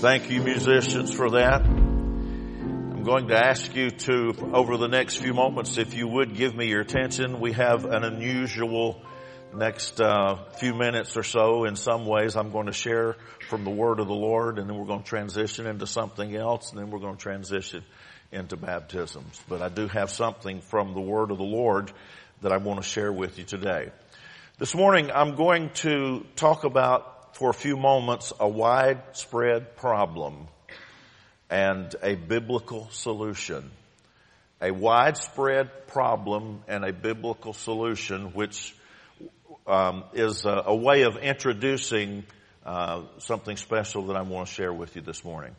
Thank you, musicians, for that. I'm going to ask you to, over the next few moments, if you would give me your attention. We have an unusual next uh, few minutes or so. In some ways, I'm going to share from the Word of the Lord, and then we're going to transition into something else, and then we're going to transition into baptisms. But I do have something from the Word of the Lord that I want to share with you today. This morning, I'm going to talk about for a few moments a widespread problem and a biblical solution. A widespread problem and a biblical solution, which um, is a, a, way of introducing uh, something special that I want to share with you this morning.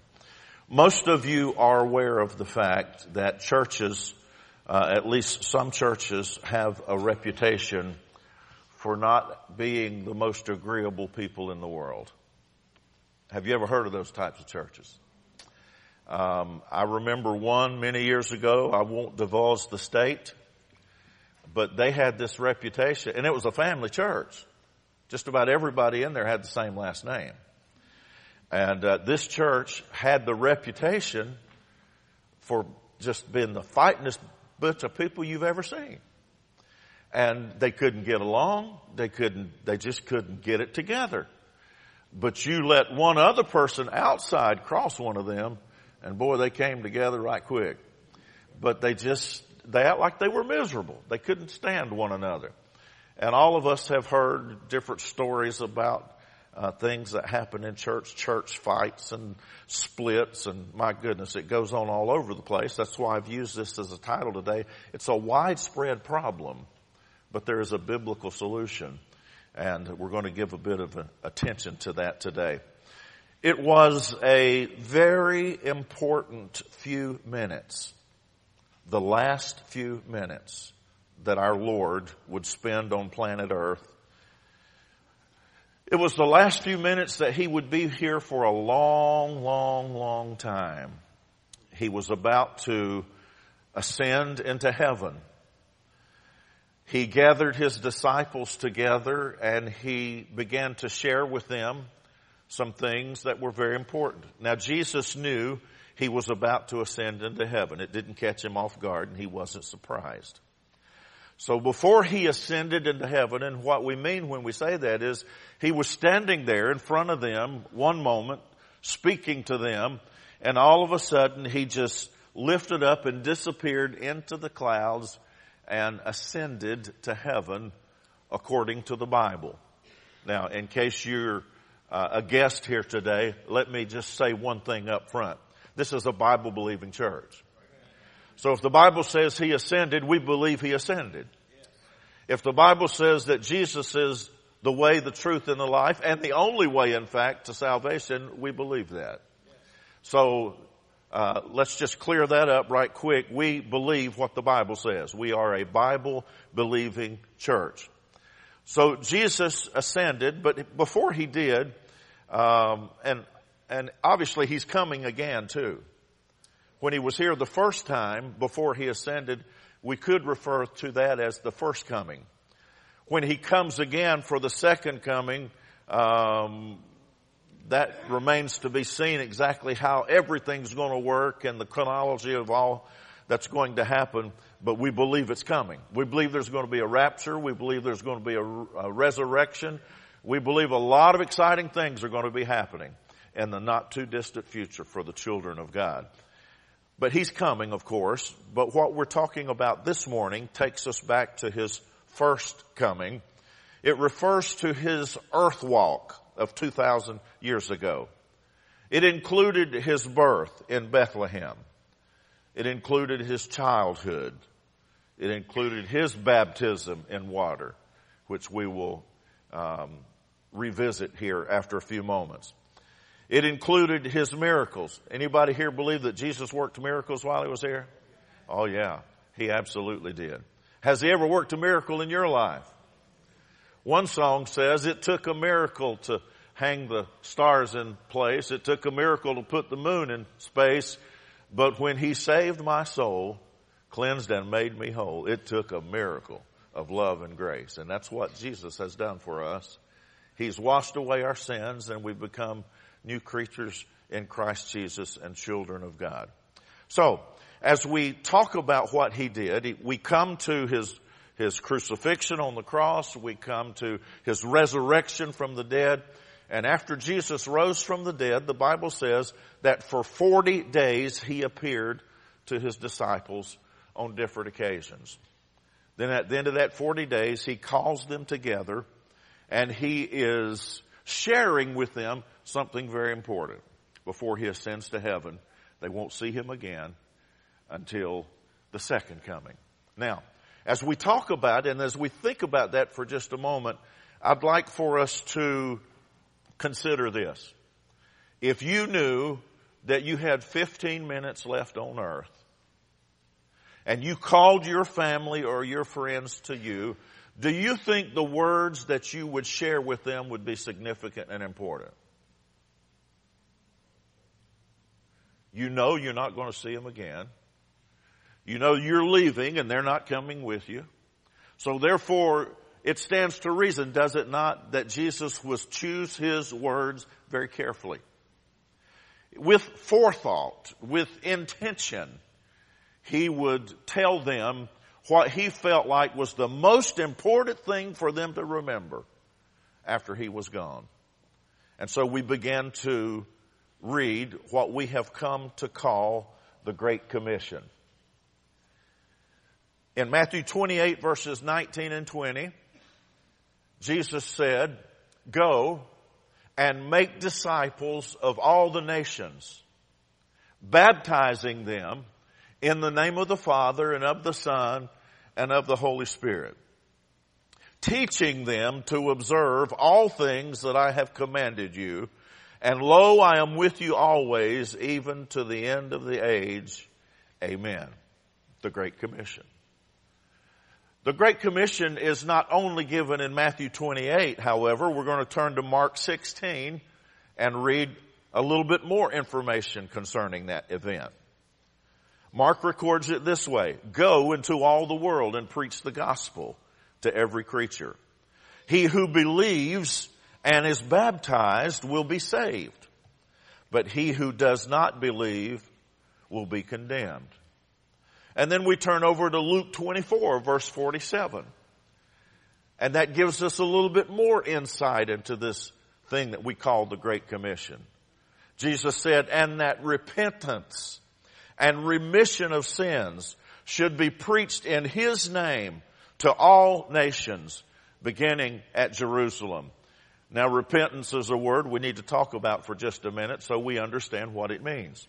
Most of you are aware of the fact that churches, uh, at least some churches, have a reputation for not being the most agreeable people in the world. Have you ever heard of those types of churches? Um, I remember one many years ago. I won't divulge the state, but they had this reputation, and it was a family church. Just about everybody in there had the same last name. And uh, this church had the reputation for just being the fightingest bunch of people you've ever seen and they couldn't get along. They couldn't, they just couldn't get it together. But you let one other person outside cross one of them and boy, they came together right quick. But they just, they act like they were miserable. They couldn't stand one another. And all of us have heard different stories about uh, things that happen in church, church fights and splits, and my goodness, it goes on all over the place. That's why I've used this as a title today. It's a widespread problem but there is a biblical solution. And we're going to give a bit of attention to that today. It was a very important few minutes, the last few minutes that our Lord would spend on planet earth. It was the last few minutes that he would be here for a long, long, long time. He was about to ascend into heaven he gathered his disciples together and he began to share with them some things that were very important. Now Jesus knew he was about to ascend into heaven. It didn't catch him off guard and he wasn't surprised. So before he ascended into heaven, and what we mean when we say that is he was standing there in front of them one moment, speaking to them, and all of a sudden he just lifted up and disappeared into the clouds and ascended to heaven according to the Bible. Now, in case you're uh, a guest here today, let me just say one thing up front. This is a Bible believing church. So if the Bible says he ascended, we believe he ascended. If the Bible says that Jesus is the way, the truth, and the life, and the only way, in fact, to salvation, we believe that. So uh, let's just clear that up right quick. We believe what the Bible says. We are a Bible believing church. So Jesus ascended, but before he did, um, and and obviously he's coming again too. When he was here the first time before he ascended, we could refer to that as the first coming. When he comes again for the second coming, um, that remains to be seen exactly how everything's going to work and the chronology of all that's going to happen, but we believe it's coming. We believe there's going to be a rapture. We believe there's going to be a, a resurrection. We believe a lot of exciting things are going to be happening in the not too distant future for the children of God. But he's coming, of course, but what we're talking about this morning takes us back to his first coming. It refers to his earth walk of 2,000 years ago. It included his birth in Bethlehem. It included his childhood. It included his baptism in water, which we will um, revisit here after a few moments. It included his miracles. Anybody here believe that Jesus worked miracles while he was here? Oh yeah, he absolutely did. Has he ever worked a miracle in your life? One song says it took a miracle to hang the stars in place. It took a miracle to put the moon in space. But when he saved my soul, cleansed and made me whole, it took a miracle of love and grace. And that's what Jesus has done for us. He's washed away our sins and we've become new creatures in Christ Jesus and children of God. So, as we talk about what he did, we come to his, his crucifixion on the cross, we come to his resurrection from the dead, and after Jesus rose from the dead, the Bible says that for 40 days he appeared to his disciples on different occasions. Then at the end of that 40 days, he calls them together and he is sharing with them something very important. Before he ascends to heaven, they won't see him again until the second coming. Now, as we talk about and as we think about that for just a moment, I'd like for us to consider this. If you knew that you had 15 minutes left on earth and you called your family or your friends to you, do you think the words that you would share with them would be significant and important? You know you're not going to see them again. You know you're leaving and they're not coming with you. So therefore, it stands to reason, does it not, that Jesus was choose his words very carefully. With forethought, with intention, he would tell them what he felt like was the most important thing for them to remember after he was gone. And so we began to read what we have come to call the Great Commission. In Matthew 28 verses 19 and 20, Jesus said, go and make disciples of all the nations, baptizing them in the name of the Father and of the Son and of the Holy Spirit, teaching them to observe all things that I have commanded you. And lo, I am with you always, even to the end of the age. Amen. The Great Commission. The Great Commission is not only given in Matthew 28, however, we're going to turn to Mark 16 and read a little bit more information concerning that event. Mark records it this way, go into all the world and preach the gospel to every creature. He who believes and is baptized will be saved, but he who does not believe will be condemned. And then we turn over to Luke 24 verse 47. And that gives us a little bit more insight into this thing that we call the Great Commission. Jesus said, and that repentance and remission of sins should be preached in His name to all nations, beginning at Jerusalem. Now repentance is a word we need to talk about for just a minute so we understand what it means.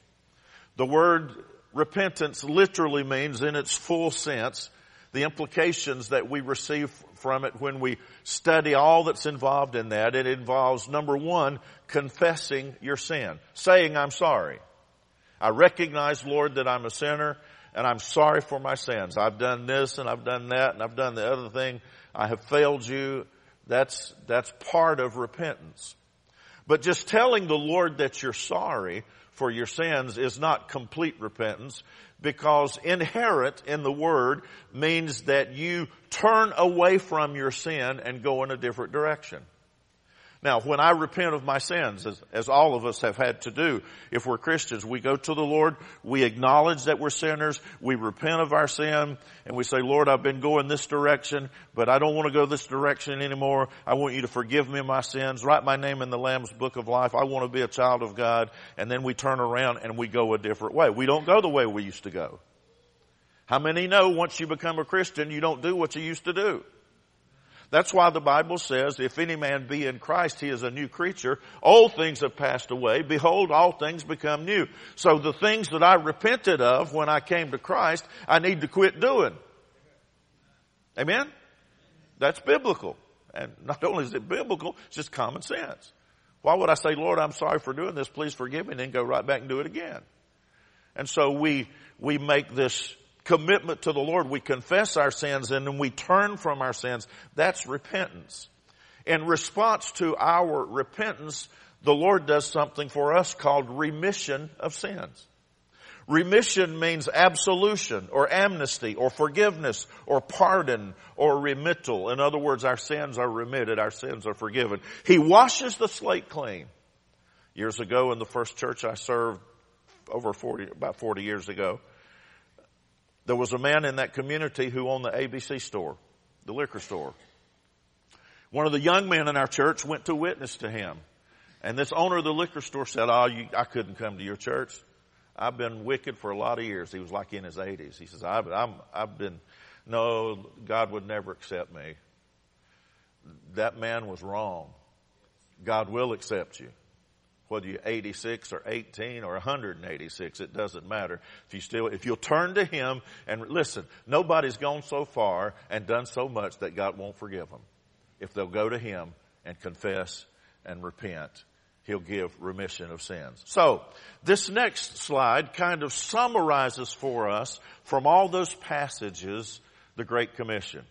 The word repentance literally means in its full sense the implications that we receive from it when we study all that's involved in that. It involves number one, confessing your sin, saying I'm sorry. I recognize, Lord, that I'm a sinner and I'm sorry for my sins. I've done this and I've done that and I've done the other thing. I have failed you. That's, that's part of repentance. But just telling the Lord that you're sorry for your sins is not complete repentance because inherent in the word means that you turn away from your sin and go in a different direction. Now, when I repent of my sins, as, as, all of us have had to do, if we're Christians, we go to the Lord, we acknowledge that we're sinners, we repent of our sin, and we say, Lord, I've been going this direction, but I don't want to go this direction anymore. I want you to forgive me my sins, write my name in the Lamb's book of life. I want to be a child of God. And then we turn around and we go a different way. We don't go the way we used to go. How many know once you become a Christian, you don't do what you used to do? That's why the Bible says, if any man be in Christ, he is a new creature. Old things have passed away. Behold, all things become new. So the things that I repented of when I came to Christ, I need to quit doing. Amen? That's biblical. And not only is it biblical, it's just common sense. Why would I say, Lord, I'm sorry for doing this. Please forgive me and then go right back and do it again? And so we, we make this commitment to the Lord. We confess our sins and then we turn from our sins. That's repentance. In response to our repentance, the Lord does something for us called remission of sins. Remission means absolution or amnesty or forgiveness or pardon or remittal. In other words, our sins are remitted, our sins are forgiven. He washes the slate clean. Years ago in the first church I served over 40, about 40 years ago, there was a man in that community who owned the ABC store, the liquor store. One of the young men in our church went to witness to him. And this owner of the liquor store said, Oh, you, I couldn't come to your church. I've been wicked for a lot of years. He was like in his 80s. He says, I've, I'm, I've been, no, God would never accept me. That man was wrong. God will accept you. Whether you're 86 or 18 or 186, it doesn't matter. If you still, if you'll turn to Him and listen, nobody's gone so far and done so much that God won't forgive them. If they'll go to Him and confess and repent He'll give remission of sins. So, this next slide kind of summarizes for us from all those passages the Great Commission.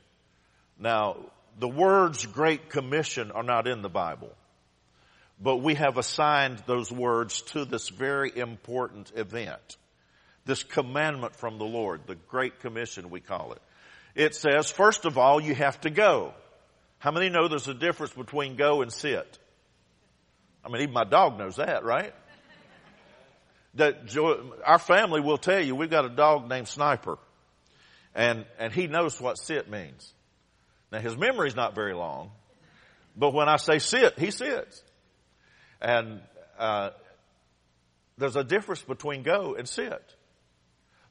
Now, the words Great Commission are not in the Bible, but we have assigned those words to this very important event. This commandment from the Lord, the Great Commission we call it. It says, first of all, you have to go. How many know there's a difference between go and sit? I mean, even my dog knows that, right? That our family will tell you we've got a dog named Sniper, and and he knows what sit means. Now his memory's not very long, but when I say sit, he sits. And uh, there's a difference between go and sit.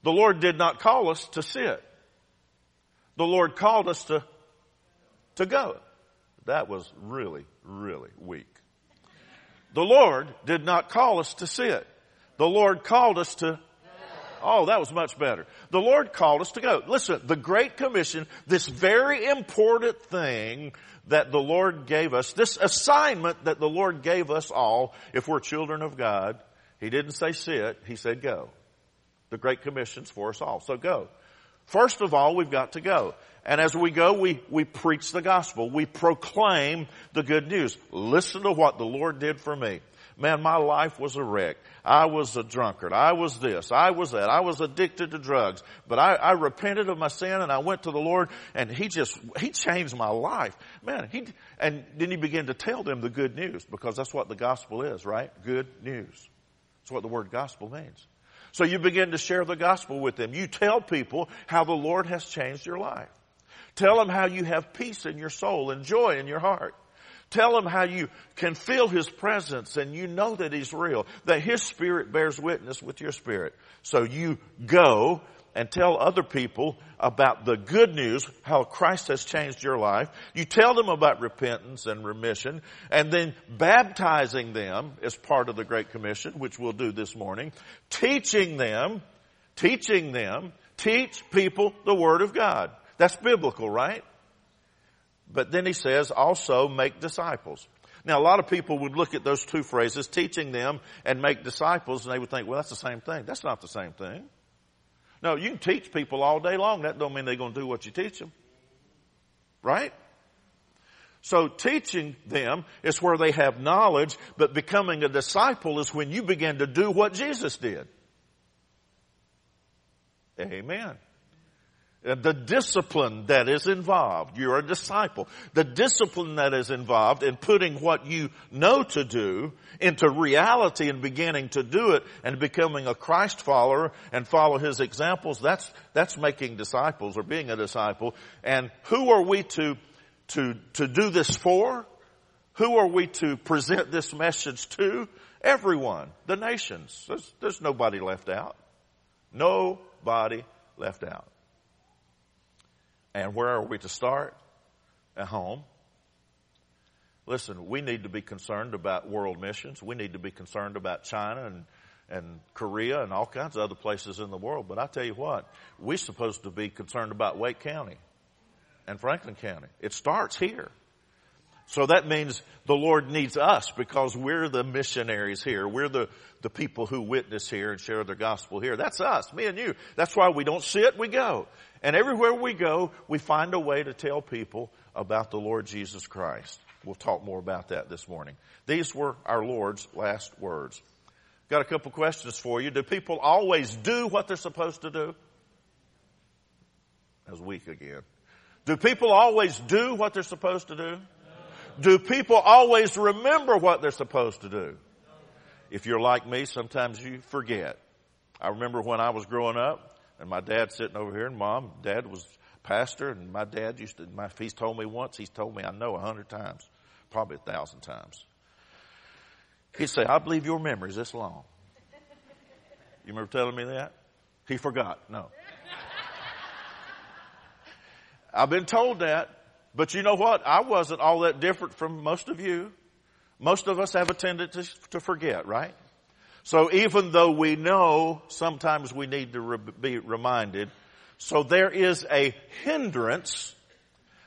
The Lord did not call us to sit. The Lord called us to to go. That was really, really weak. The Lord did not call us to sit. The Lord called us to Oh, that was much better. The Lord called us to go. Listen, the Great Commission, this very important thing that the Lord gave us, this assignment that the Lord gave us all, if we're children of God, He didn't say sit, He said go. The Great Commission's for us all. So go. First of all, we've got to go. And as we go, we, we preach the gospel. We proclaim the good news. Listen to what the Lord did for me. Man, my life was a wreck. I was a drunkard. I was this. I was that. I was addicted to drugs. But I, I repented of my sin and I went to the Lord and He just, He changed my life. Man, He, and then He began to tell them the good news because that's what the gospel is, right? Good news. That's what the word gospel means. So you begin to share the gospel with them. You tell people how the Lord has changed your life. Tell them how you have peace in your soul and joy in your heart. Tell them how you can feel His presence and you know that He's real, that His Spirit bears witness with your spirit. So you go and tell other people about the good news, how Christ has changed your life. You tell them about repentance and remission, and then baptizing them is part of the Great Commission, which we'll do this morning. Teaching them, teaching them, teach people the Word of God. That's biblical, right? But then he says also make disciples. Now a lot of people would look at those two phrases, teaching them and make disciples, and they would think, well that's the same thing. That's not the same thing. No, you can teach people all day long. That don't mean they're going to do what you teach them. Right? So teaching them is where they have knowledge, but becoming a disciple is when you begin to do what Jesus did. Amen. Uh, the discipline that is involved. You're a disciple. The discipline that is involved in putting what you know to do into reality and beginning to do it and becoming a Christ follower and follow His examples, that's, that's making disciples or being a disciple. And who are we to, to, to do this for? Who are we to present this message to? Everyone. The nations. There's, there's nobody left out. Nobody left out. And where are we to start? At home. Listen, we need to be concerned about world missions. We need to be concerned about China and, and Korea and all kinds of other places in the world. But I tell you what, we're supposed to be concerned about Wake County and Franklin County. It starts here. So that means the Lord needs us because we're the missionaries here. We're the, the people who witness here and share the gospel here. That's us, me and you. That's why we don't sit, we go. And everywhere we go, we find a way to tell people about the Lord Jesus Christ. We'll talk more about that this morning. These were our Lord's last words. Got a couple questions for you. Do people always do what they're supposed to do? That was weak again. Do people always do what they're supposed to do? Do people always remember what they're supposed to do? if you're like me, sometimes you forget. I remember when I was growing up and my dad sitting over here and mom, dad was pastor and my dad used to, my, he's told me once, he's told me I know a hundred times, probably a thousand times. He'd say, I believe your memory's this long. You remember telling me that? He forgot. No. I've been told that, but you know what? I wasn't all that different from most of you. Most of us have a tendency to forget, right? So even though we know, sometimes we need to re- be reminded. So there is a hindrance,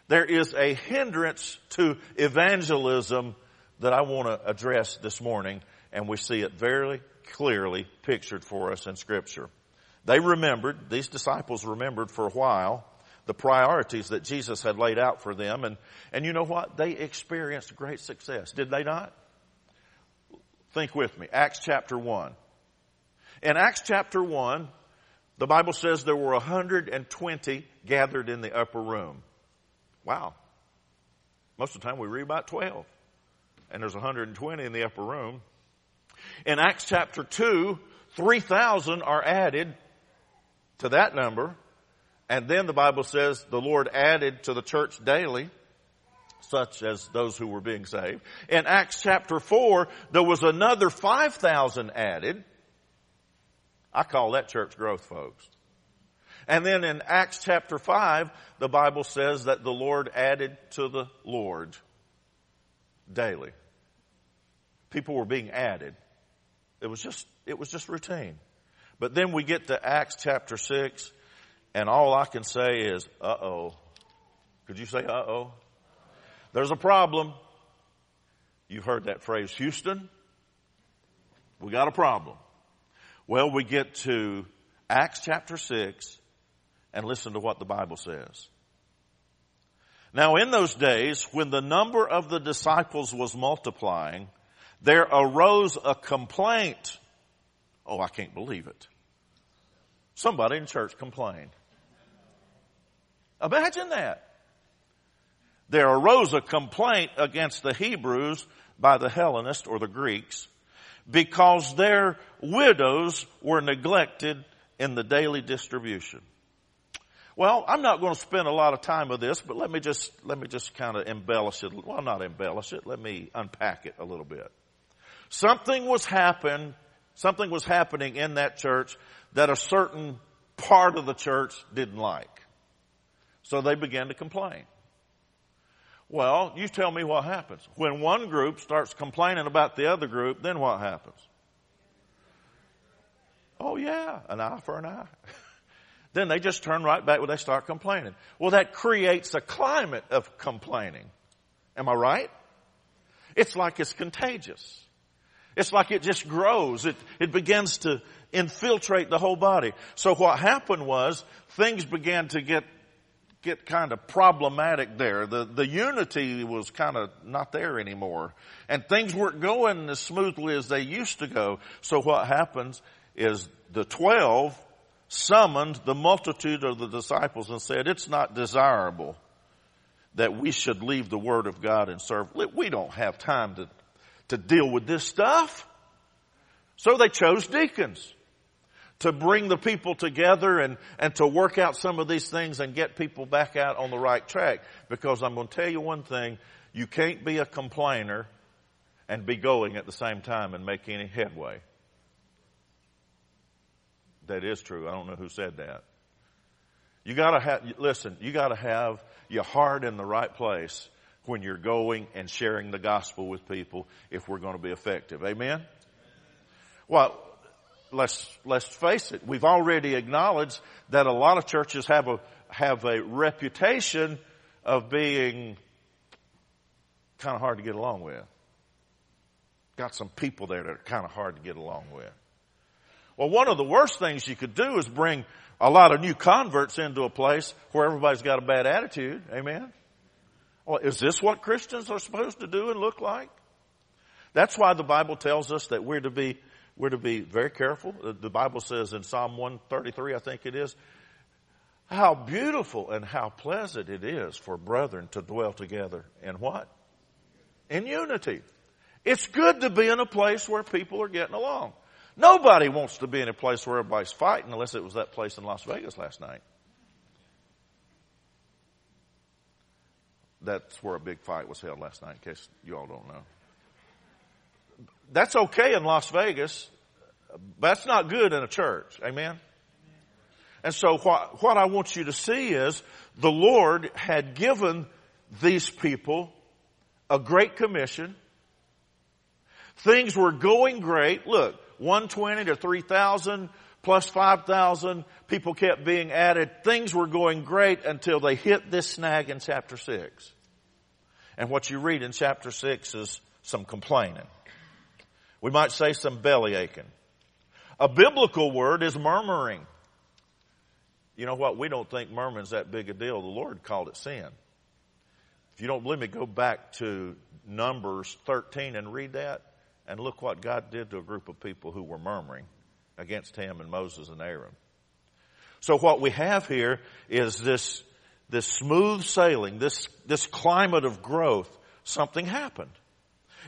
there is a hindrance to evangelism that I want to address this morning, and we see it very clearly pictured for us in scripture. They remembered, these disciples remembered for a while, the priorities that Jesus had laid out for them. And, and you know what? They experienced great success. Did they not? Think with me. Acts chapter 1. In Acts chapter 1, the Bible says there were 120 gathered in the upper room. Wow. Most of the time we read about 12. And there's 120 in the upper room. In Acts chapter 2, 3,000 are added to that number. And then the Bible says the Lord added to the church daily, such as those who were being saved. In Acts chapter 4, there was another 5,000 added. I call that church growth, folks. And then in Acts chapter 5, the Bible says that the Lord added to the Lord daily. People were being added. It was just, it was just routine. But then we get to Acts chapter 6, and all I can say is, uh oh. Could you say uh oh? There's a problem. You've heard that phrase, Houston. We got a problem. Well, we get to Acts chapter 6 and listen to what the Bible says. Now in those days, when the number of the disciples was multiplying, there arose a complaint. Oh, I can't believe it. Somebody in church complained. Imagine that. There arose a complaint against the Hebrews by the Hellenists or the Greeks because their widows were neglected in the daily distribution. Well, I'm not going to spend a lot of time with this, but let me just, let me just kind of embellish it. Well, not embellish it. Let me unpack it a little bit. Something was happen, something was happening in that church that a certain part of the church didn't like. So they began to complain. Well, you tell me what happens. When one group starts complaining about the other group, then what happens? Oh yeah, an eye for an eye. then they just turn right back when they start complaining. Well, that creates a climate of complaining. Am I right? It's like it's contagious. It's like it just grows. It, it begins to infiltrate the whole body. So what happened was things began to get get kind of problematic there. The, the unity was kind of not there anymore. And things weren't going as smoothly as they used to go. So what happens is the twelve summoned the multitude of the disciples and said, it's not desirable that we should leave the word of God and serve. We don't have time to, to deal with this stuff. So they chose deacons to bring the people together and, and to work out some of these things and get people back out on the right track. Because I'm going to tell you one thing, you can't be a complainer and be going at the same time and make any headway. That is true. I don't know who said that. You gotta have, listen, you gotta have your heart in the right place when you're going and sharing the gospel with people if we're going to be effective. Amen? Well, let's, let's face it, we've already acknowledged that a lot of churches have a, have a reputation of being kind of hard to get along with. Got some people there that are kind of hard to get along with. Well, one of the worst things you could do is bring a lot of new converts into a place where everybody's got a bad attitude. Amen? Well, is this what Christians are supposed to do and look like? That's why the Bible tells us that we're to be we're to be very careful. The Bible says in Psalm 133, I think it is, how beautiful and how pleasant it is for brethren to dwell together in what? In unity. It's good to be in a place where people are getting along. Nobody wants to be in a place where everybody's fighting unless it was that place in Las Vegas last night. That's where a big fight was held last night, in case you all don't know. That's okay in Las Vegas. but That's not good in a church. Amen? And so what, what I want you to see is the Lord had given these people a great commission. Things were going great. Look, 120 to 3,000 plus 5,000 people kept being added. Things were going great until they hit this snag in chapter 6. And what you read in chapter 6 is some complaining. We might say some belly aching. A biblical word is murmuring. You know what? We don't think murmuring's that big a deal. The Lord called it sin. If you don't believe me, go back to Numbers 13 and read that and look what God did to a group of people who were murmuring against him and Moses and Aaron. So what we have here is this, this smooth sailing, this, this climate of growth. Something happened.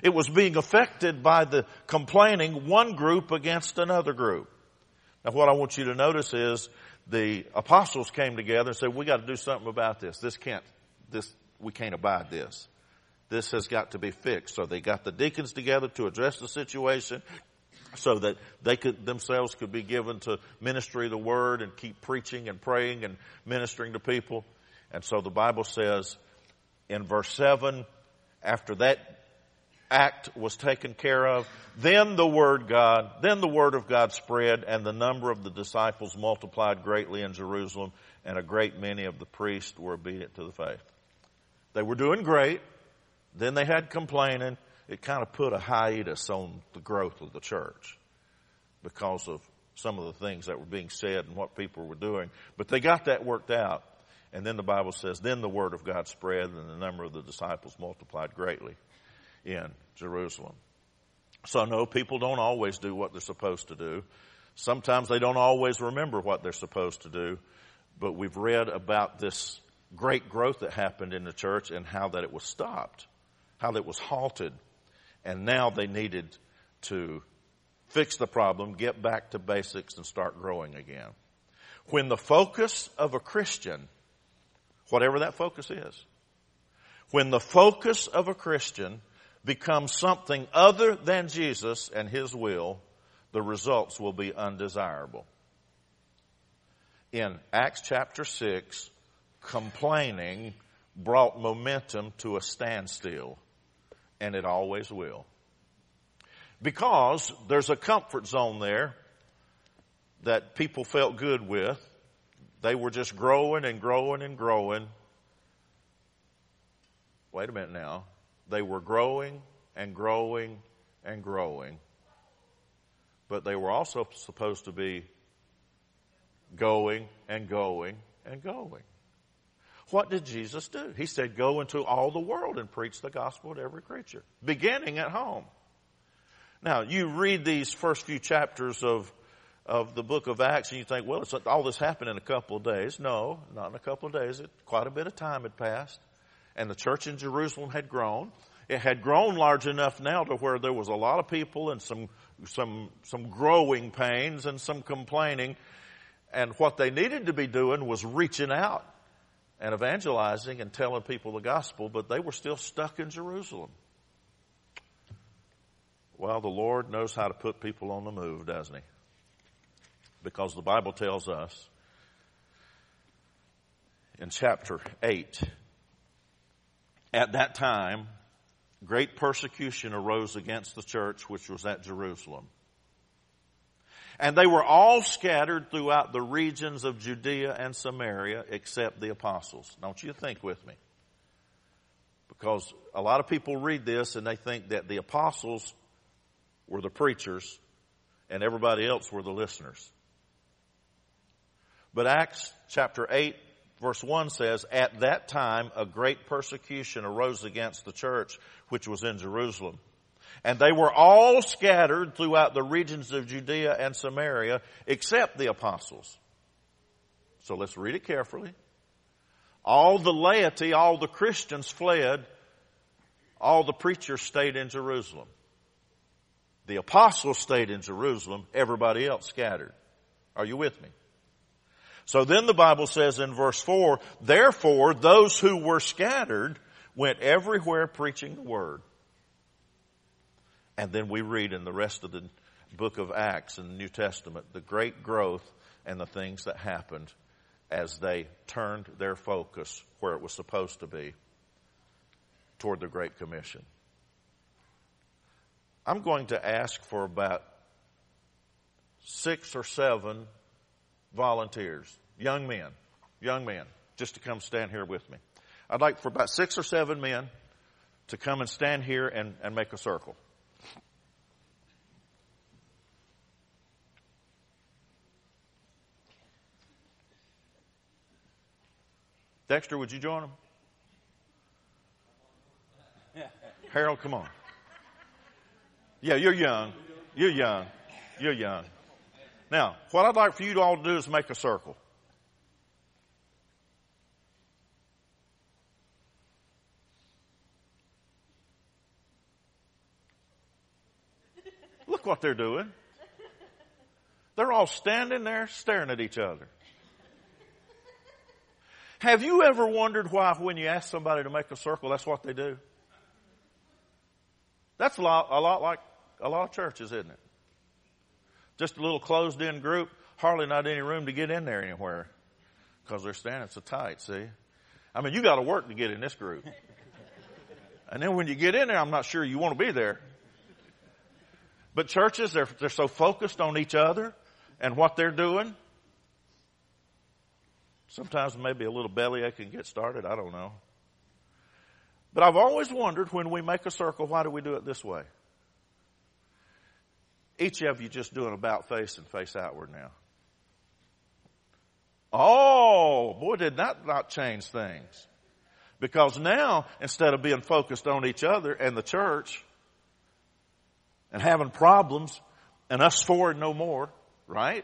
It was being affected by the complaining one group against another group. Now what I want you to notice is the apostles came together and said, we got to do something about this. This can't, this, we can't abide this. This has got to be fixed. So they got the deacons together to address the situation so that they could themselves could be given to ministry of the word and keep preaching and praying and ministering to people. And so the Bible says in verse 7, after that act was taken care of, then the word God, then the word of God spread and the number of the disciples multiplied greatly in Jerusalem and a great many of the priests were obedient to the faith. They were doing great. Then they had complaining it kind of put a hiatus on the growth of the church because of some of the things that were being said and what people were doing. But they got that worked out. And then the Bible says, then the word of God spread and the number of the disciples multiplied greatly in Jerusalem. So no, people don't always do what they're supposed to do. Sometimes they don't always remember what they're supposed to do. But we've read about this great growth that happened in the church and how that it was stopped, how that was halted and now they needed to fix the problem, get back to basics, and start growing again. When the focus of a Christian, whatever that focus is, when the focus of a Christian becomes something other than Jesus and His will, the results will be undesirable. In Acts chapter 6, complaining brought momentum to a standstill and it always will. Because there's a comfort zone there that people felt good with. They were just growing and growing and growing. Wait a minute now. They were growing and growing and growing. But they were also supposed to be going and going and going. What did Jesus do? He said, go into all the world and preach the gospel to every creature, beginning at home. Now, you read these first few chapters of, of the book of Acts and you think, well, all this happened in a couple of days. No, not in a couple of days. It, quite a bit of time had passed. And the church in Jerusalem had grown. It had grown large enough now to where there was a lot of people and some, some, some growing pains and some complaining. And what they needed to be doing was reaching out and evangelizing and telling people the gospel, but they were still stuck in Jerusalem. Well, the Lord knows how to put people on the move, doesn't He? Because the Bible tells us in chapter 8, at that time, great persecution arose against the church which was at Jerusalem. And they were all scattered throughout the regions of Judea and Samaria except the apostles. Don't you think with me? Because a lot of people read this and they think that the apostles were the preachers and everybody else were the listeners. But Acts chapter 8 verse 1 says, At that time a great persecution arose against the church which was in Jerusalem. And they were all scattered throughout the regions of Judea and Samaria except the apostles. So let's read it carefully. All the laity, all the Christians fled. All the preachers stayed in Jerusalem. The apostles stayed in Jerusalem, everybody else scattered. Are you with me? So then the Bible says in verse 4, therefore those who were scattered went everywhere preaching the word. And then we read in the rest of the book of Acts in the New Testament the great growth and the things that happened as they turned their focus where it was supposed to be toward the Great Commission. I'm going to ask for about six or seven volunteers, young men, young men, just to come stand here with me. I'd like for about six or seven men to come and stand here and, and make a circle. Dexter, would you join them? Harold, come on. Yeah, you're young. You're young. You're young. Now, what I'd like for you to all to do is make a circle. Look what they're doing. They're all standing there staring at each other. Have you ever wondered why when you ask somebody to make a circle, that's what they do? That's a lot, a lot like a lot of churches, isn't it? Just a little closed in group, hardly not any room to get in there anywhere because they're standing so tight, see? I mean, you got to work to get in this group. And then when you get in there, I'm not sure you want to be there. But churches, they're, they're so focused on each other and what they're doing Sometimes maybe a little bellyache can get started. I don't know. But I've always wondered when we make a circle, why do we do it this way? Each of you just doing about face and face outward now. Oh, boy, did that not change things. Because now, instead of being focused on each other and the church and having problems and us forward no more, right?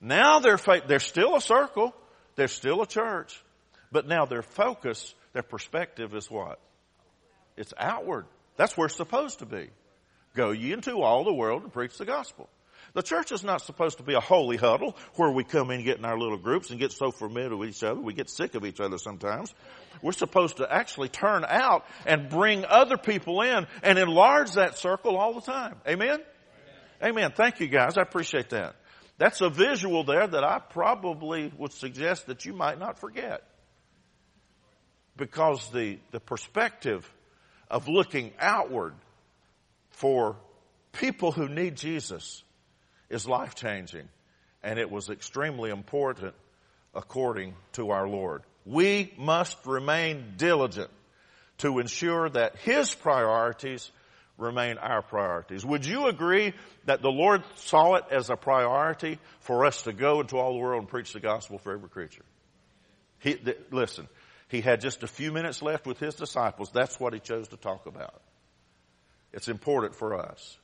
Now they're, they're still a circle, they're still a church, but now their focus, their perspective is what? It's outward. That's where it's supposed to be. Go ye into all the world and preach the gospel. The church is not supposed to be a holy huddle where we come in and get in our little groups and get so familiar with each other. We get sick of each other sometimes. We're supposed to actually turn out and bring other people in and enlarge that circle all the time. Amen? Amen. Amen. Thank you guys. I appreciate that. That's a visual there that I probably would suggest that you might not forget. Because the, the perspective of looking outward for people who need Jesus is life changing. And it was extremely important according to our Lord. We must remain diligent to ensure that His priorities remain our priorities. Would you agree that the Lord saw it as a priority for us to go into all the world and preach the gospel for every creature? He, th- listen, he had just a few minutes left with his disciples. That's what he chose to talk about. It's important for us.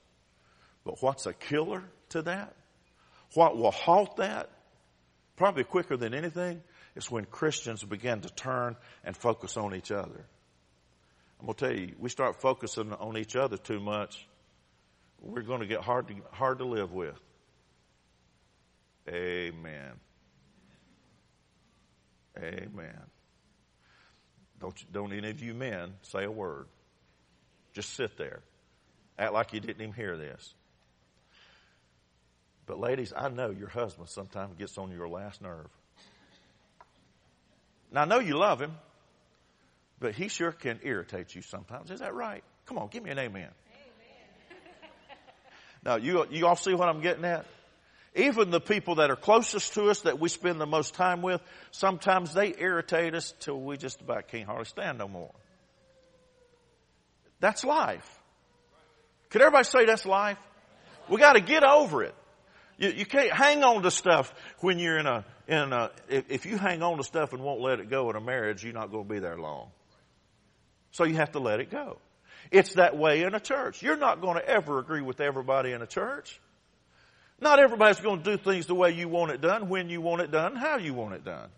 But what's a killer to that? What will halt that? Probably quicker than anything is when Christians begin to turn and focus on each other. I'm going to tell you, we start focusing on each other too much, we're going to get hard to, hard to live with. Amen. Amen. Don't, don't any of you men say a word. Just sit there. Act like you didn't even hear this. But ladies, I know your husband sometimes gets on your last nerve. Now I know you love him but he sure can irritate you sometimes. Is that right? Come on, give me an amen. amen. now, you, you all see what I'm getting at? Even the people that are closest to us that we spend the most time with, sometimes they irritate us till we just about can't hardly stand no more. That's life. Could everybody say that's life? We got to get over it. You, you, can't hang on to stuff when you're in a, in a, if, if you hang on to stuff and won't let it go in a marriage, you're not going to be there long. So you have to let it go. It's that way in a church. You're not going to ever agree with everybody in a church. Not everybody's going to do things the way you want it done, when you want it done, how you want it done.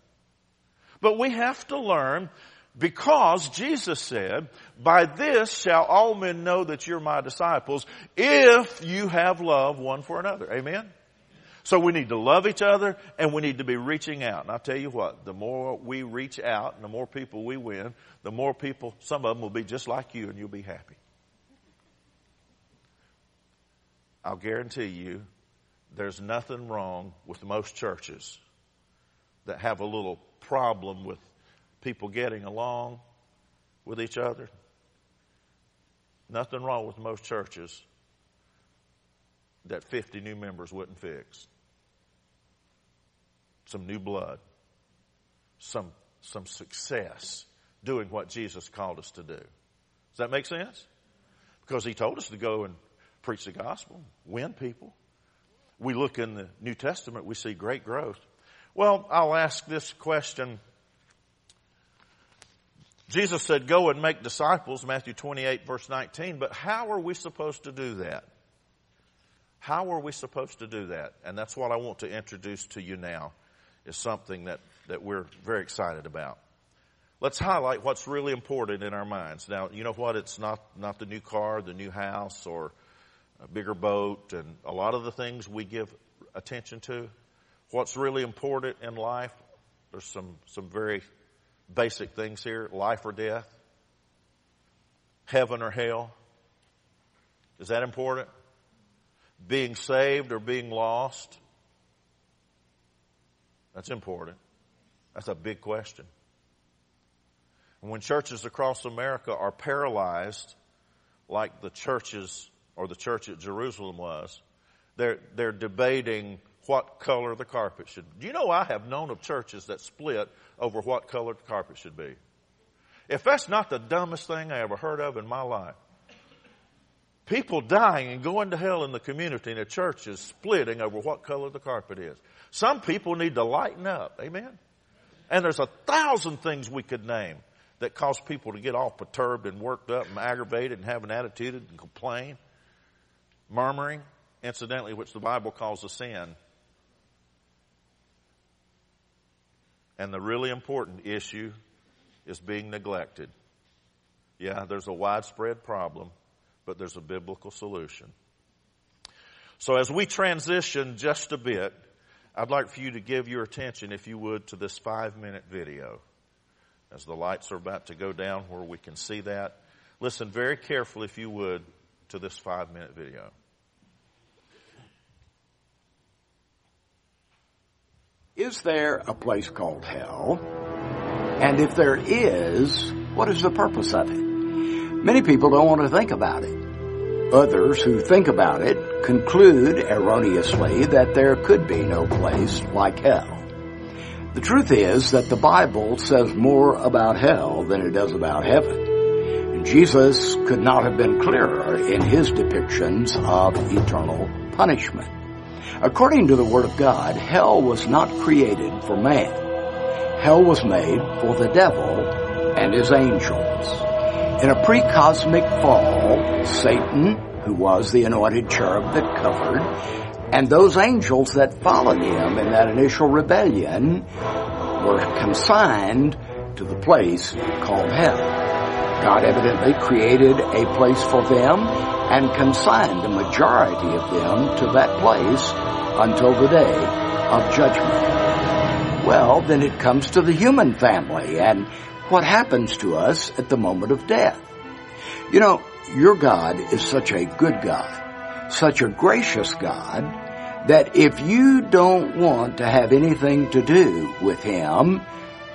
But we have to learn Because Jesus said, by this shall all men know that you're my disciples if you have love one for another. Amen? So we need to love each other and we need to be reaching out. And I'll tell you what, the more we reach out and the more people we win, the more people, some of them will be just like you and you'll be happy. I'll guarantee you there's nothing wrong with most churches that have a little problem with people getting along with each other. Nothing wrong with most churches that 50 new members wouldn't fix. Some new blood, some, some success doing what Jesus called us to do. Does that make sense? Because he told us to go and preach the gospel, win people. We look in the New Testament, we see great growth. Well, I'll ask this question Jesus said, go and make disciples, Matthew 28 verse 19, but how are we supposed to do that? How are we supposed to do that? And that's what I want to introduce to you now is something that, that we're very excited about. Let's highlight what's really important in our minds. Now, you know what? It's not, not the new car, the new house, or a bigger boat, and a lot of the things we give attention to. What's really important in life, there's some, some very basic things here life or death, heaven or hell. Is that important? Being saved or being lost? That's important. That's a big question. And when churches across America are paralyzed, like the churches or the church at Jerusalem was, they're, they're debating what color the carpet should be. Do you know I have known of churches that split over what color the carpet should be? If that's not the dumbest thing I ever heard of in my life. People dying and going to hell in the community and the church is splitting over what color the carpet is. Some people need to lighten up. Amen? And there's a thousand things we could name that cause people to get all perturbed and worked up and aggravated and have an attitude and complain. Murmuring, incidentally, which the Bible calls a sin. And the really important issue is being neglected. Yeah, there's a widespread problem, but there's a biblical solution. So as we transition just a bit, I'd like for you to give your attention, if you would, to this five minute video. As the lights are about to go down where we can see that, listen very carefully, if you would, to this five minute video. Is there a place called hell? And if there is, what is the purpose of it? Many people don't want to think about it. Others who think about it conclude erroneously that there could be no place like hell. The truth is that the Bible says more about hell than it does about heaven. Jesus could not have been clearer in his depictions of eternal punishment. According to the Word of God, hell was not created for man. Hell was made for the devil and his angels. In a pre-cosmic fall, Satan, who was the anointed cherub that covered, and those angels that followed him in that initial rebellion were consigned to the place called hell. God evidently created a place for them and consigned the majority of them to that place until the day of judgment. Well, then it comes to the human family and what happens to us at the moment of death. You know, your God is such a good God, such a gracious God, that if you don't want to have anything to do with Him,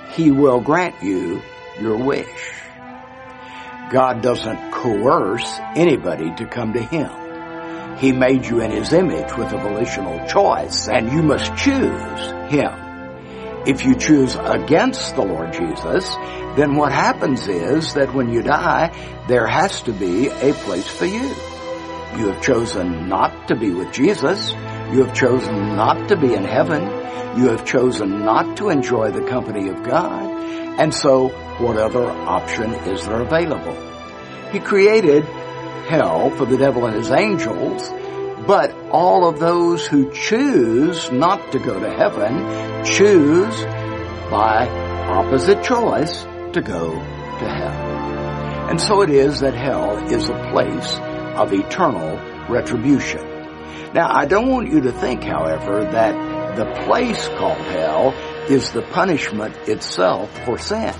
He will grant you your wish. God doesn't coerce anybody to come to Him. He made you in His image with a volitional choice, and you must choose Him. If you choose against the Lord Jesus, then what happens is that when you die, there has to be a place for you. You have chosen not to be with Jesus. You have chosen not to be in heaven. You have chosen not to enjoy the company of God. And so, what other option is there available? He created hell for the devil and his angels, but all of those who choose not to go to heaven choose by opposite choice to go to hell. And so it is that hell is a place of eternal retribution. Now, I don't want you to think, however, that the place called hell is the punishment itself for sin.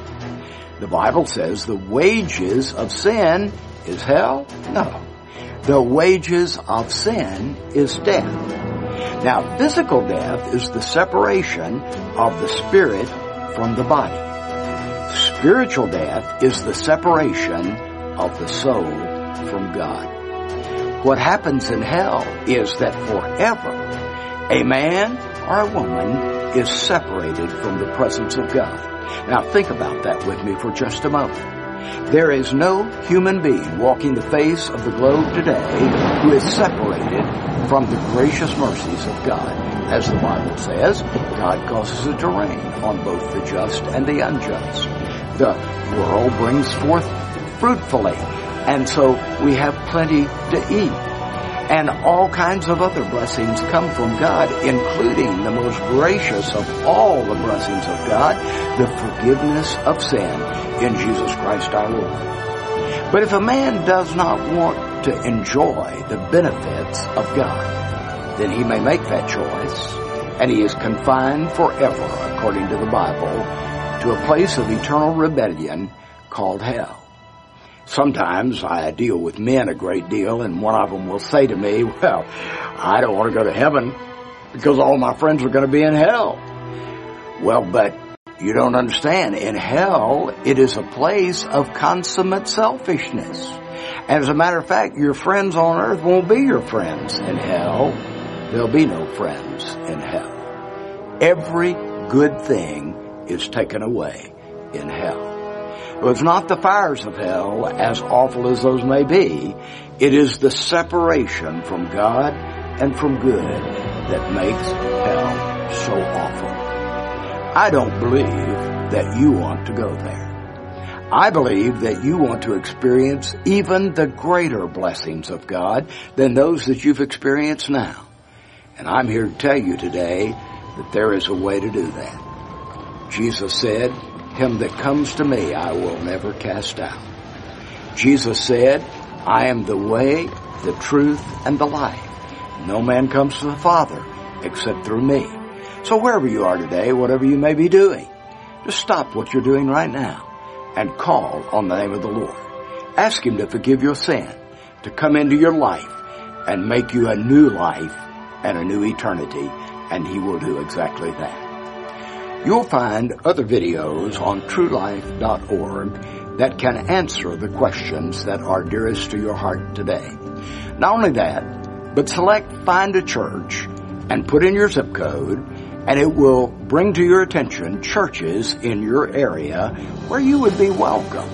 The Bible says the wages of sin is hell? No. The wages of sin is death. Now, physical death is the separation of the spirit from the body. Spiritual death is the separation of the soul from God. What happens in hell is that forever a man or a woman is separated from the presence of God. Now think about that with me for just a moment. There is no human being walking the face of the globe today who is separated from the gracious mercies of God. As the Bible says, God causes it to rain on both the just and the unjust. The world brings forth fruitfully, and so we have plenty to eat and all kinds of other blessings come from God, including the most gracious of all the blessings of God, the forgiveness of sin in Jesus Christ our Lord. But if a man does not want to enjoy the benefits of God, then he may make that choice, and he is confined forever, according to the Bible, to a place of eternal rebellion called hell. Sometimes I deal with men a great deal, and one of them will say to me, Well, I don't want to go to heaven because all my friends are going to be in hell. Well, but you don't understand. In hell, it is a place of consummate selfishness. And as a matter of fact, your friends on earth won't be your friends in hell. There'll be no friends in hell. Every good thing is taken away in hell. It's not the fires of hell, as awful as those may be. It is the separation from God and from good that makes hell so awful. I don't believe that you want to go there. I believe that you want to experience even the greater blessings of God than those that you've experienced now. And I'm here to tell you today that there is a way to do that. Jesus said, him that comes to me I will never cast out. Jesus said, I am the way, the truth, and the life. No man comes to the Father except through me. So wherever you are today, whatever you may be doing, just stop what you're doing right now and call on the name of the Lord. Ask Him to forgive your sin, to come into your life and make you a new life and a new eternity, and He will do exactly that. You'll find other videos on truelife.org that can answer the questions that are dearest to your heart today. Not only that, but select Find a Church and put in your zip code and it will bring to your attention churches in your area where you would be welcome.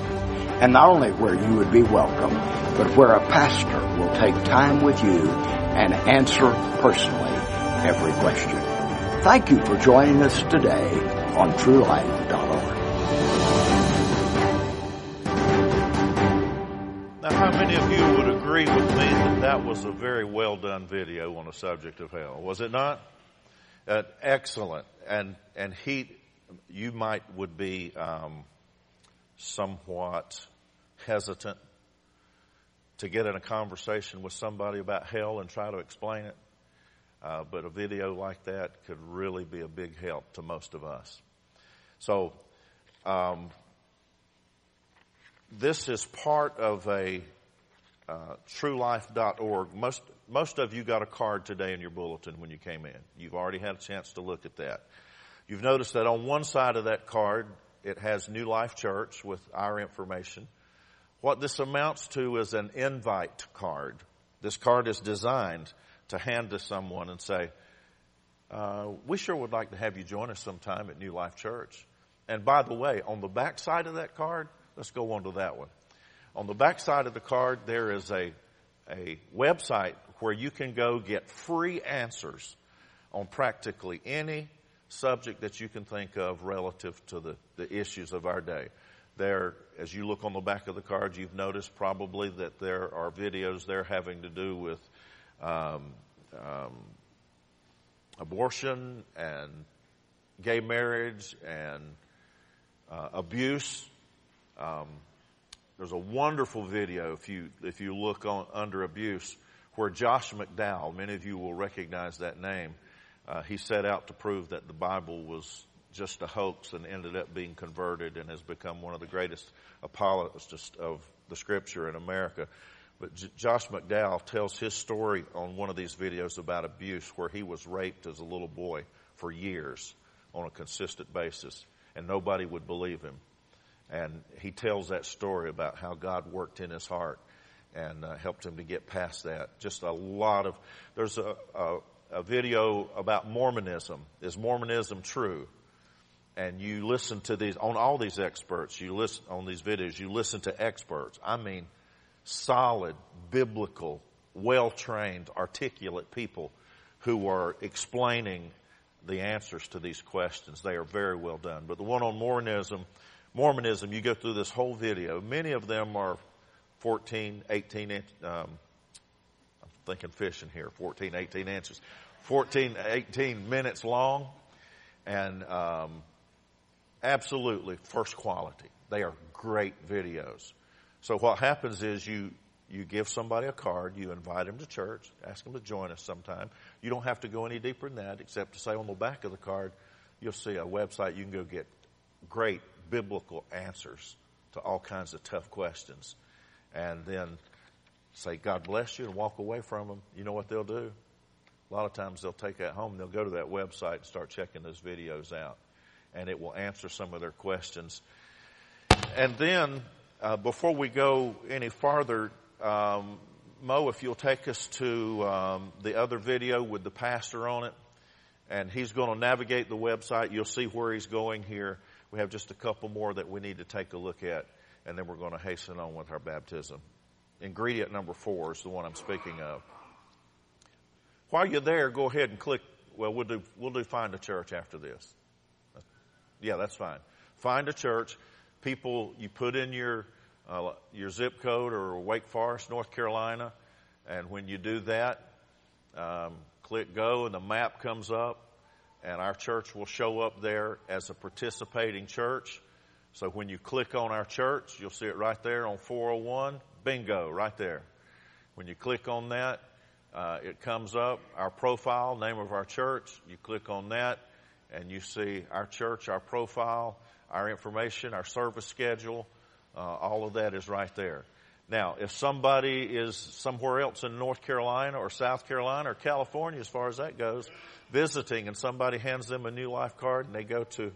And not only where you would be welcome, but where a pastor will take time with you and answer personally every question. Thank you for joining us today on TrueLife.org. Now, how many of you would agree with me that that was a very well done video on the subject of hell? Was it not? Uh, excellent. And, and he, you might would be, um, somewhat hesitant to get in a conversation with somebody about hell and try to explain it. Uh, but a video like that could really be a big help to most of us. So, um, this is part of a uh, TrueLife.org. Most most of you got a card today in your bulletin when you came in. You've already had a chance to look at that. You've noticed that on one side of that card it has New Life Church with our information. What this amounts to is an invite card. This card is designed to hand to someone and say, uh, we sure would like to have you join us sometime at New Life Church. And by the way, on the back side of that card, let's go on to that one. On the back side of the card, there is a, a website where you can go get free answers on practically any subject that you can think of relative to the, the issues of our day. There, as you look on the back of the card, you've noticed probably that there are videos there having to do with um, um, abortion and gay marriage and uh, abuse Um, there's a wonderful video if you if you look on under abuse where Josh McDowell, many of you will recognize that name. Uh, he set out to prove that the Bible was just a hoax and ended up being converted and has become one of the greatest apologists of the Scripture in America. But J- Josh McDowell tells his story on one of these videos about abuse where he was raped as a little boy for years on a consistent basis and nobody would believe him. And he tells that story about how God worked in his heart and uh, helped him to get past that. Just a lot of, there's a, a, a video about Mormonism. Is Mormonism true? And you listen to these, on all these experts, you listen, on these videos, you listen to experts. I mean, solid, biblical, well-trained, articulate people who are explaining the answers to these questions. They are very well done. But the one on Mormonism, Mormonism, you go through this whole video. Many of them are 14, 18 inch, um, I'm thinking fishing here, 14, 18 inches, 14, 18 minutes long, and um, absolutely first quality. They are great videos. So what happens is you you give somebody a card, you invite them to church, ask them to join us sometime. You don't have to go any deeper than that, except to say on the back of the card, you'll see a website you can go get great biblical answers to all kinds of tough questions. And then say, God bless you, and walk away from them. You know what they'll do? A lot of times they'll take that home, they'll go to that website and start checking those videos out. And it will answer some of their questions. And then, uh, before we go any farther, um, Mo, if you'll take us to um, the other video with the pastor on it, and he's going to navigate the website. You'll see where he's going here. We have just a couple more that we need to take a look at, and then we're going to hasten on with our baptism. Ingredient number four is the one I'm speaking of. While you're there, go ahead and click. Well, we'll do we'll do find a church after this. Yeah, that's fine. Find a church. People, you put in your uh, your zip code or Wake Forest, North Carolina, and when you do that, um, click go, and the map comes up, and our church will show up there as a participating church. So when you click on our church, you'll see it right there on 401. Bingo, right there. When you click on that, uh, it comes up, our profile, name of our church. You click on that, and you see our church, our profile, our information, our service schedule, uh, all of that is right there. Now, if somebody is somewhere else in North Carolina or South Carolina or California, as far as that goes, visiting and somebody hands them a new life card and they go to,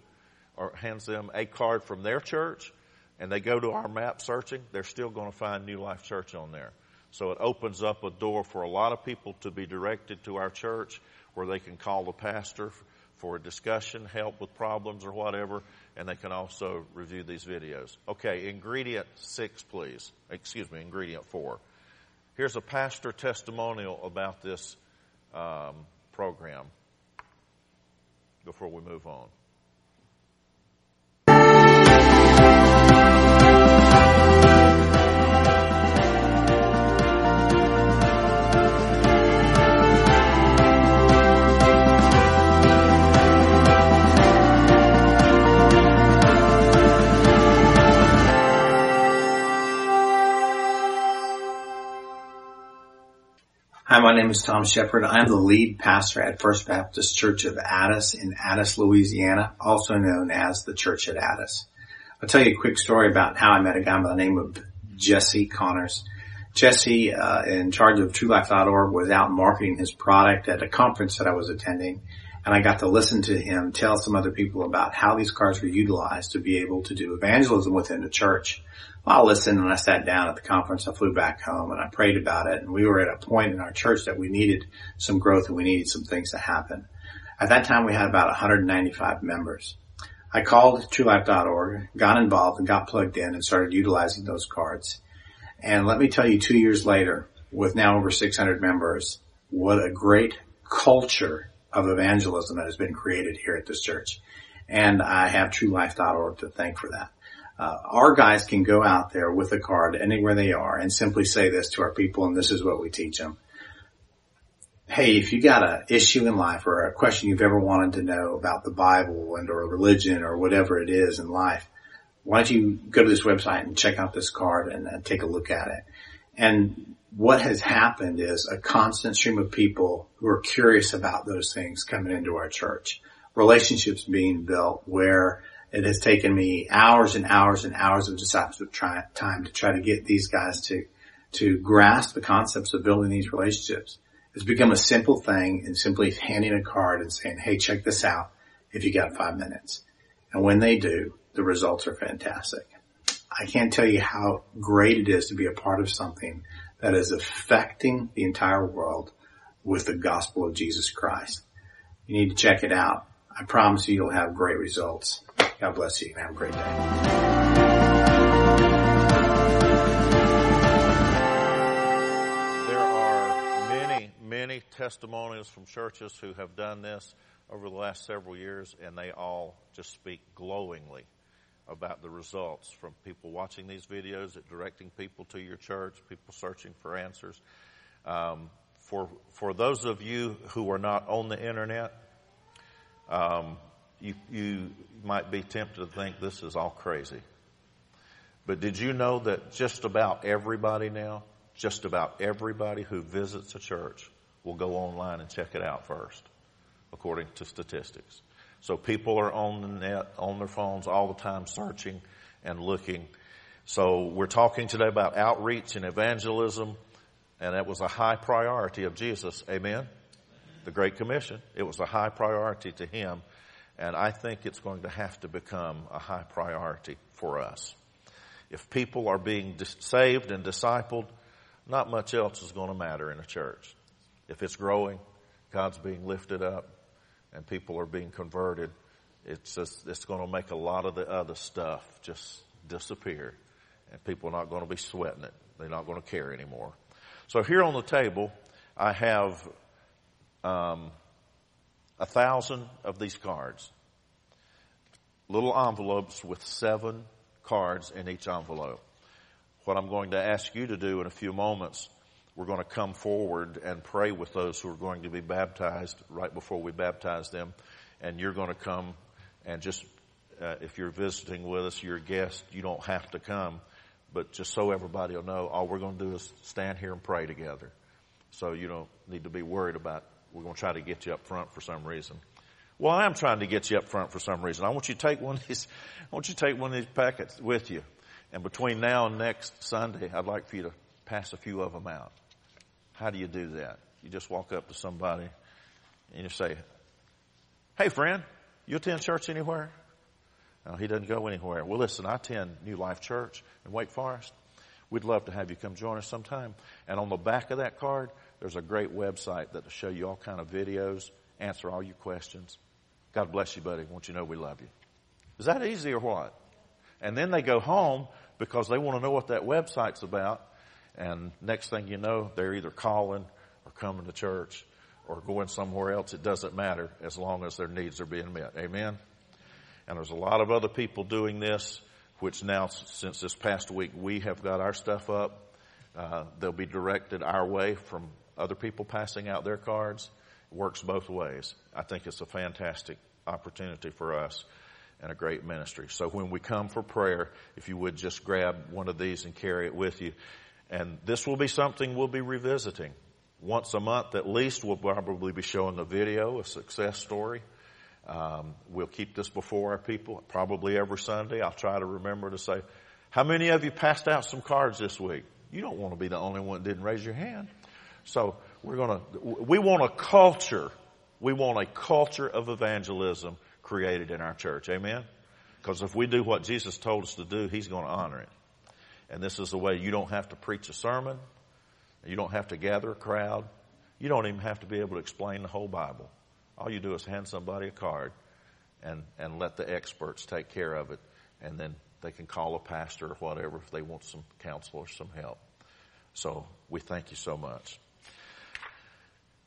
or hands them a card from their church and they go to our map searching, they're still going to find New Life Church on there. So it opens up a door for a lot of people to be directed to our church where they can call the pastor for a discussion, help with problems or whatever, and they can also review these videos. Okay, ingredient six, please. Excuse me, ingredient four. Here's a pastor testimonial about this um, program before we move on. My name is Tom Shepard. I'm the lead pastor at First Baptist Church of Addis in Addis, Louisiana, also known as the Church at Addis. I'll tell you a quick story about how I met a guy by the name of Jesse Connors. Jesse, uh, in charge of TrueLife.org, was out marketing his product at a conference that I was attending, and I got to listen to him tell some other people about how these cards were utilized to be able to do evangelism within the church. I listened and I sat down at the conference. I flew back home and I prayed about it. And we were at a point in our church that we needed some growth and we needed some things to happen. At that time, we had about 195 members. I called TrueLife.org, got involved and got plugged in and started utilizing those cards. And let me tell you, two years later, with now over 600 members, what a great culture of evangelism that has been created here at this church. And I have TrueLife.org to thank for that uh, our guys can go out there with a card anywhere they are and simply say this to our people, and this is what we teach them. Hey, if you got an issue in life or a question you've ever wanted to know about the Bible and or religion or whatever it is in life, why don't you go to this website and check out this card and uh, take a look at it? And what has happened is a constant stream of people who are curious about those things coming into our church. Relationships being built where it has taken me hours and hours and hours of discipleship time to try to get these guys to, to grasp the concepts of building these relationships. It's become a simple thing and simply handing a card and saying, Hey, check this out if you got five minutes. And when they do, the results are fantastic. I can't tell you how great it is to be a part of something that is affecting the entire world with the gospel of Jesus Christ. You need to check it out. I promise you you'll have great results. God bless you and have a great day. There are many, many testimonials from churches who have done this over the last several years, and they all just speak glowingly about the results from people watching these videos, directing people to your church, people searching for answers. Um, for for those of you who are not on the internet, um, you you might be tempted to think this is all crazy. But did you know that just about everybody now, just about everybody who visits a church will go online and check it out first, according to statistics. So people are on the net, on their phones all the time searching and looking. So we're talking today about outreach and evangelism, and that was a high priority of Jesus. Amen? The Great Commission. It was a high priority to Him, and I think it's going to have to become a high priority for us. If people are being saved and discipled, not much else is going to matter in a church. If it's growing, God's being lifted up, and people are being converted, it's just, it's going to make a lot of the other stuff just disappear. And people are not going to be sweating it. They're not going to care anymore. So here on the table, I have um, a thousand of these cards. Little envelopes with seven cards in each envelope. What I'm going to ask you to do in a few moments we're going to come forward and pray with those who are going to be baptized right before we baptize them. And you're going to come and just, uh, if you're visiting with us, you're a guest, you don't have to come. But just so everybody will know, all we're going to do is stand here and pray together. So you don't need to be worried about, we're going to try to get you up front for some reason. Well, I am trying to get you up front for some reason. I want you to take one of these, I want you to take one of these packets with you. And between now and next Sunday, I'd like for you to pass a few of them out. How do you do that? You just walk up to somebody and you say, Hey friend, you attend church anywhere? No, he doesn't go anywhere. Well listen, I attend New Life Church in Wake Forest. We'd love to have you come join us sometime. And on the back of that card, there's a great website that'll show you all kind of videos, answer all your questions. God bless you, buddy. Want you to know we love you. Is that easy or what? And then they go home because they want to know what that website's about and next thing you know, they're either calling or coming to church or going somewhere else. It doesn't matter as long as their needs are being met. Amen. And there's a lot of other people doing this, which now, since this past week, we have got our stuff up. Uh, they'll be directed our way from other people passing out their cards. It works both ways. I think it's a fantastic opportunity for us and a great ministry. So when we come for prayer, if you would just grab one of these and carry it with you. And this will be something we'll be revisiting. Once a month at least, we'll probably be showing a video, a success story. Um, we'll keep this before our people probably every Sunday. I'll try to remember to say, how many of you passed out some cards this week? You don't want to be the only one that didn't raise your hand. So we're going to, we want a culture. We want a culture of evangelism created in our church. Amen? Because if we do what Jesus told us to do, He's going to honor it. And this is the way you don't have to preach a sermon. You don't have to gather a crowd. You don't even have to be able to explain the whole Bible. All you do is hand somebody a card and, and let the experts take care of it. And then they can call a pastor or whatever if they want some counsel or some help. So we thank you so much.